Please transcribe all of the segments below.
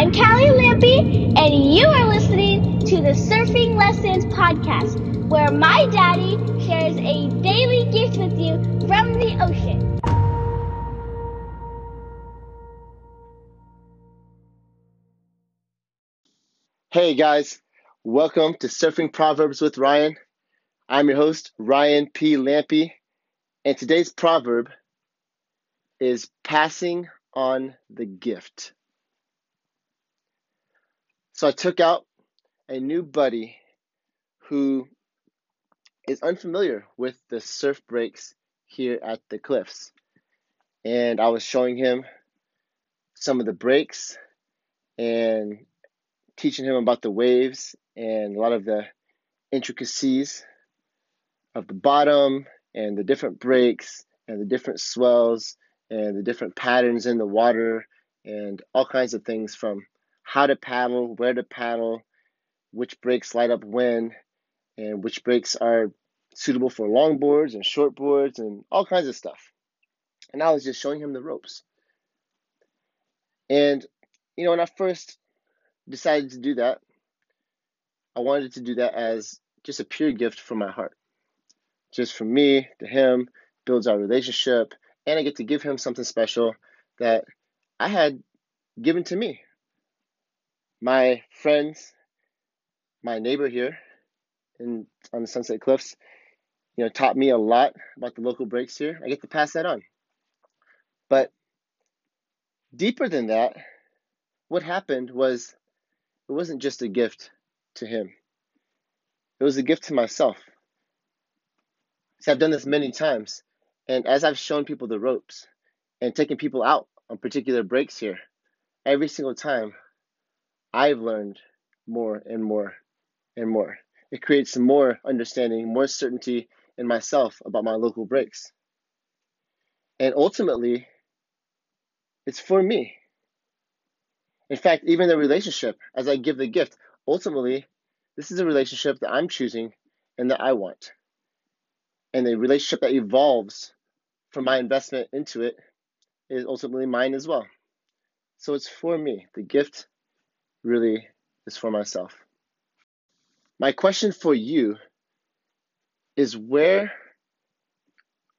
I'm Callie Lampy, and you are listening to the Surfing Lessons Podcast, where my daddy shares a daily gift with you from the ocean. Hey guys, welcome to Surfing Proverbs with Ryan. I'm your host, Ryan P. Lampy, and today's proverb is passing on the gift. So I took out a new buddy who is unfamiliar with the surf breaks here at the cliffs. And I was showing him some of the breaks and teaching him about the waves and a lot of the intricacies of the bottom and the different breaks and the different swells and the different patterns in the water and all kinds of things from how to paddle, where to paddle, which breaks light up when, and which breaks are suitable for long boards and short boards and all kinds of stuff. And I was just showing him the ropes. And, you know, when I first decided to do that, I wanted to do that as just a pure gift from my heart. Just from me to him, builds our relationship, and I get to give him something special that I had given to me. My friends, my neighbor here in on the Sunset Cliffs, you know, taught me a lot about the local breaks here. I get to pass that on. But deeper than that, what happened was it wasn't just a gift to him. It was a gift to myself. See, I've done this many times. And as I've shown people the ropes and taken people out on particular breaks here, every single time I've learned more and more and more. It creates more understanding, more certainty in myself about my local breaks. And ultimately, it's for me. In fact, even the relationship, as I give the gift, ultimately, this is a relationship that I'm choosing and that I want. And the relationship that evolves from my investment into it is ultimately mine as well. So it's for me. The gift really is for myself. My question for you is where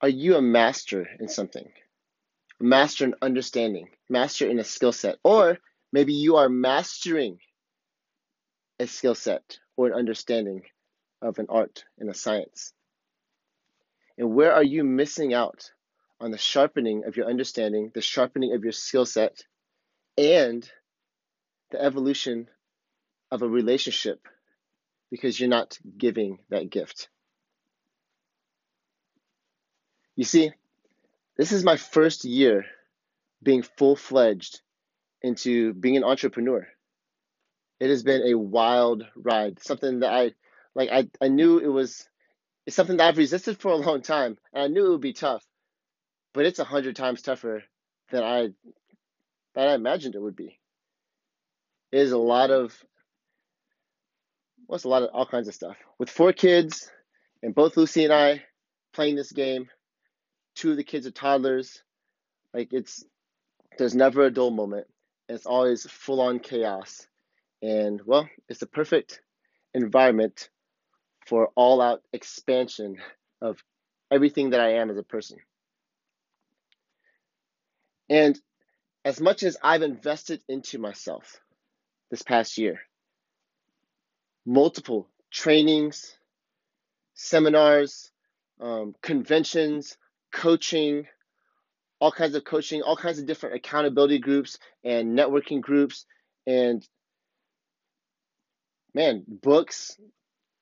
are you a master in something? A master in understanding, master in a skill set, or maybe you are mastering a skill set or an understanding of an art and a science. And where are you missing out on the sharpening of your understanding, the sharpening of your skill set, and the evolution of a relationship because you're not giving that gift? You see, this is my first year being full fledged into being an entrepreneur. It has been a wild ride, something that I like I, I knew it was it's something that I've resisted for a long time and I knew it would be tough, but it's a hundred times tougher than I than I imagined it would be. Is a lot of what's well, a lot of all kinds of stuff. With four kids and both Lucy and I playing this game, two of the kids are toddlers. Like it's there's never a dull moment. It's always full on chaos. And well, it's the perfect environment for all out expansion of everything that I am as a person. And as much as I've invested into myself this past year, multiple trainings, seminars, um, conventions, coaching, all kinds of coaching, all kinds of different accountability groups and networking groups, and man, books,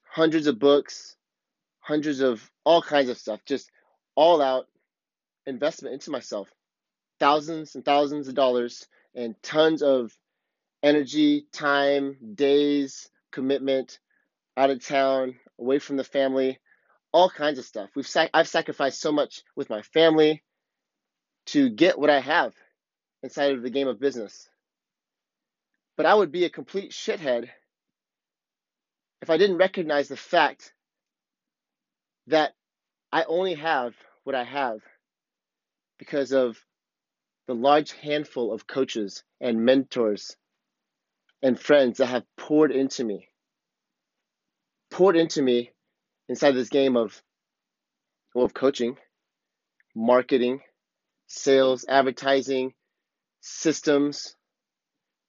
hundreds of books, hundreds of all kinds of stuff, just all out investment into myself. Thousands and thousands of dollars and tons of energy, time, days, commitment, out of town, away from the family, all kinds of stuff. We've sac- I've sacrificed so much with my family to get what I have inside of the game of business. But I would be a complete shithead if I didn't recognize the fact that I only have what I have because of the large handful of coaches and mentors and friends that have poured into me. Poured into me inside this game of well, of coaching, marketing, sales, advertising, systems,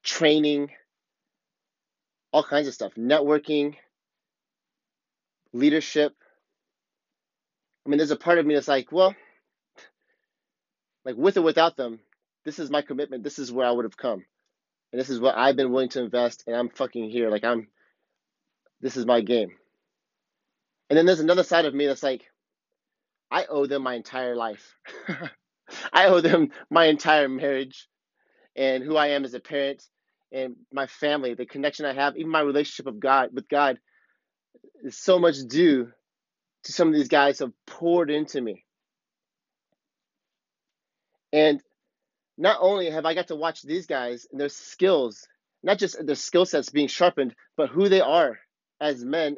training, all kinds of stuff, networking, leadership. I mean, there's a part of me that's like, well, like with or without them, this is my commitment. This is where I would have come. And this is what I've been willing to invest. And I'm fucking here. Like, I'm, this is my game. And then there's another side of me that's like, I owe them my entire life. I owe them my entire marriage and who I am as a parent and my family, the connection I have, even my relationship of God with God is so much due to some of these guys who have poured into me. And not only have I got to watch these guys and their skills, not just their skill sets being sharpened, but who they are as men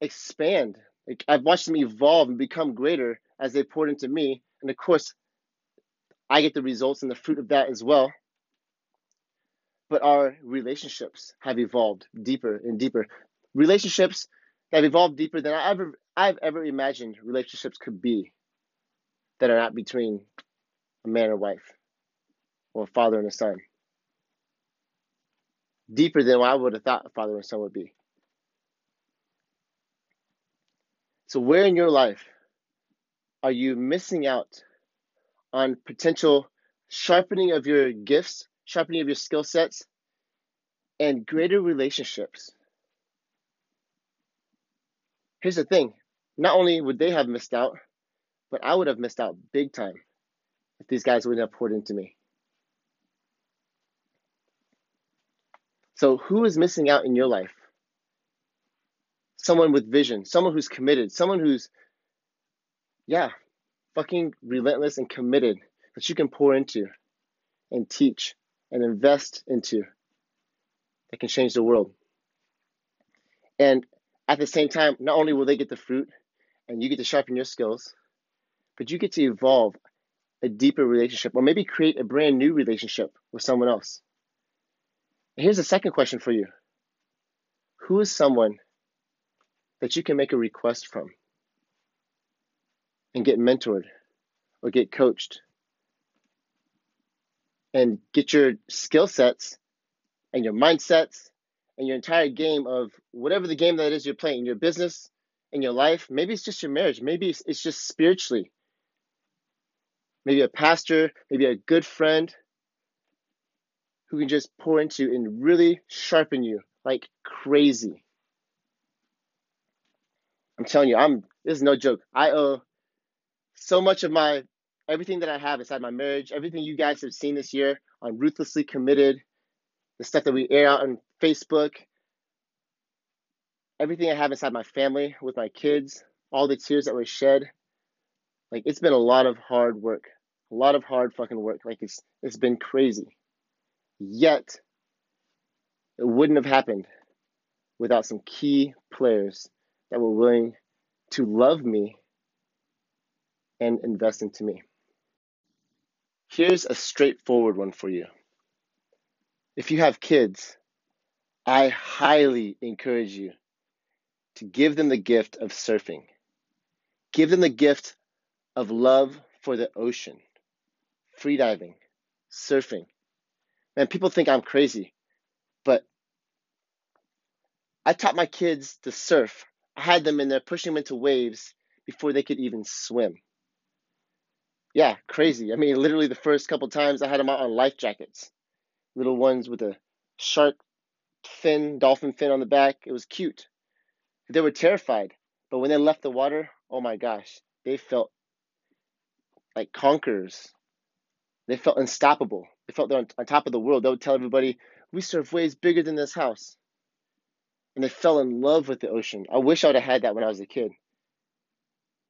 expand. Like, I've watched them evolve and become greater as they poured into me. And of course, I get the results and the fruit of that as well. But our relationships have evolved deeper and deeper. Relationships have evolved deeper than I ever I've ever imagined relationships could be that are not between a man and wife or a father and a son. Deeper than what I would have thought a father and son would be. So, where in your life are you missing out on potential sharpening of your gifts, sharpening of your skill sets, and greater relationships? Here's the thing not only would they have missed out, but I would have missed out big time if these guys wouldn't have poured into me. So, who is missing out in your life? Someone with vision, someone who's committed, someone who's, yeah, fucking relentless and committed that you can pour into and teach and invest into that can change the world. And at the same time, not only will they get the fruit and you get to sharpen your skills, but you get to evolve a deeper relationship or maybe create a brand new relationship with someone else. Here's a second question for you Who is someone that you can make a request from and get mentored or get coached and get your skill sets and your mindsets and your entire game of whatever the game that is you're playing, in your business, in your life. Maybe it's just your marriage. Maybe it's, it's just spiritually maybe a pastor, maybe a good friend who can just pour into you and really sharpen you like crazy. I'm telling you, I'm this is no joke. I owe so much of my everything that I have inside my marriage, everything you guys have seen this year on Ruthlessly Committed, the stuff that we air out on Facebook, everything I have inside my family with my kids, all the tears that were shed. Like it's been a lot of hard work, a lot of hard fucking work. Like it's it's been crazy. Yet it wouldn't have happened without some key players that were willing to love me and invest into me. Here's a straightforward one for you. If you have kids, I highly encourage you to give them the gift of surfing. Give them the gift of love for the ocean, freediving, surfing. Man, people think I'm crazy, but I taught my kids to surf. I had them in there pushing them into waves before they could even swim. Yeah, crazy. I mean, literally the first couple times I had them out on life jackets, little ones with a shark fin, dolphin fin on the back. It was cute. They were terrified, but when they left the water, oh my gosh, they felt like conquerors. They felt unstoppable. They felt they're on, on top of the world. They would tell everybody, we surf waves bigger than this house. And they fell in love with the ocean. I wish I would have had that when I was a kid.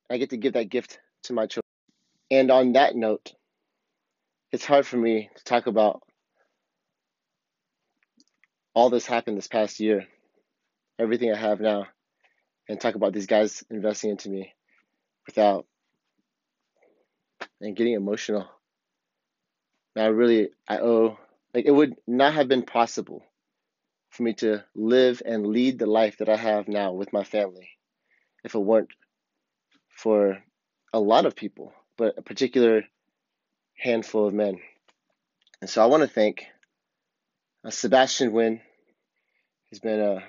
I get to give that gift to my children. And on that note, it's hard for me to talk about all this happened this past year, everything I have now, and talk about these guys investing into me without and getting emotional. I really I owe like it would not have been possible for me to live and lead the life that I have now with my family if it weren't for a lot of people, but a particular handful of men. And so I want to thank uh, Sebastian Wynn. He's been a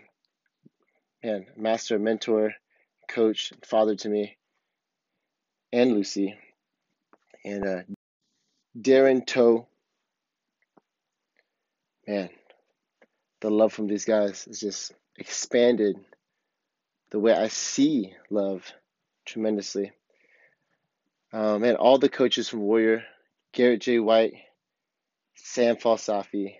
man, master, mentor, coach, father to me, and Lucy, and uh, Darren Toe. Man, the love from these guys is just expanded the way I see love tremendously. Um, and all the coaches from Warrior, Garrett J. White, Sam Falsafi,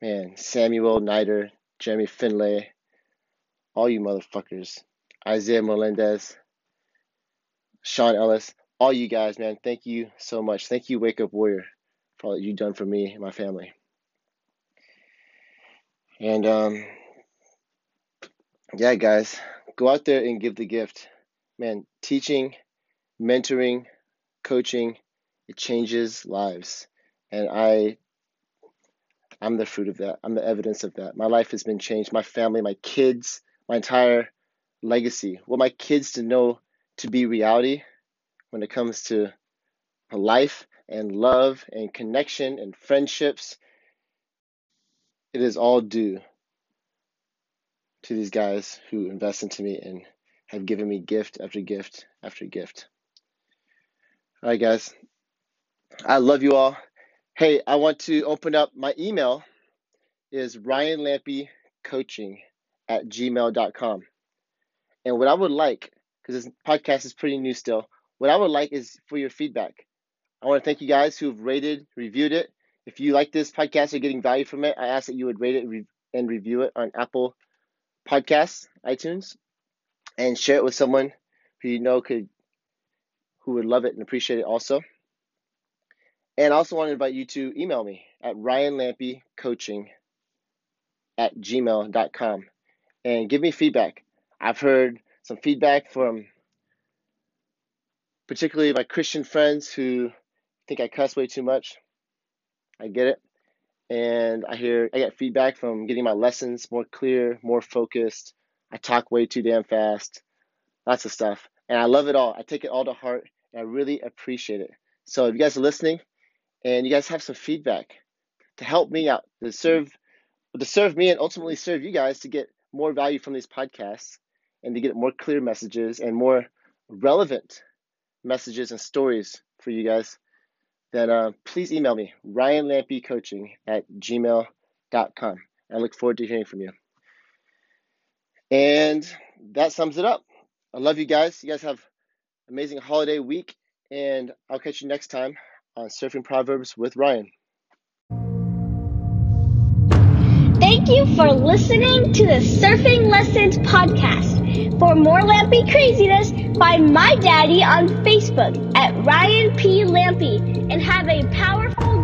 man, Samuel Nider, Jeremy Finlay, all you motherfuckers, Isaiah Melendez, Sean Ellis, all you guys, man, thank you so much. Thank you, Wake Up Warrior, for all that you've done for me and my family. And um, yeah, guys, go out there and give the gift. Man, teaching, mentoring, coaching, it changes lives. And I I'm the fruit of that. I'm the evidence of that. My life has been changed. My family, my kids, my entire legacy. What my kids to know to be reality when it comes to life and love and connection and friendships. It is all due to these guys who invest into me and have given me gift after gift after gift. All right, guys. I love you all. Hey, I want to open up my email is Ryan Lampe coaching at gmail.com. And what I would like, because this podcast is pretty new still, what I would like is for your feedback. I want to thank you guys who've rated, reviewed it. If you like this podcast or getting value from it, I ask that you would rate it and review it on Apple Podcasts, iTunes, and share it with someone who you know could who would love it and appreciate it also. And I also want to invite you to email me at ryanlampecoaching at gmail.com and give me feedback. I've heard some feedback from particularly my Christian friends who think I cuss way too much. I get it. And I hear I get feedback from getting my lessons more clear, more focused. I talk way too damn fast. Lots of stuff. And I love it all. I take it all to heart and I really appreciate it. So if you guys are listening, and you guys have some feedback to help me out to serve to serve me and ultimately serve you guys to get more value from these podcasts and to get more clear messages and more relevant messages and stories for you guys, then uh, please email me, ryanlampecoaching at gmail.com. I look forward to hearing from you. And that sums it up. I love you guys. You guys have amazing holiday week, and I'll catch you next time on Surfing Proverbs with Ryan. Thank you for listening to the Surfing Lessons podcast. For more Lampy craziness, find my daddy on Facebook at Ryan P. Lampy and have a powerful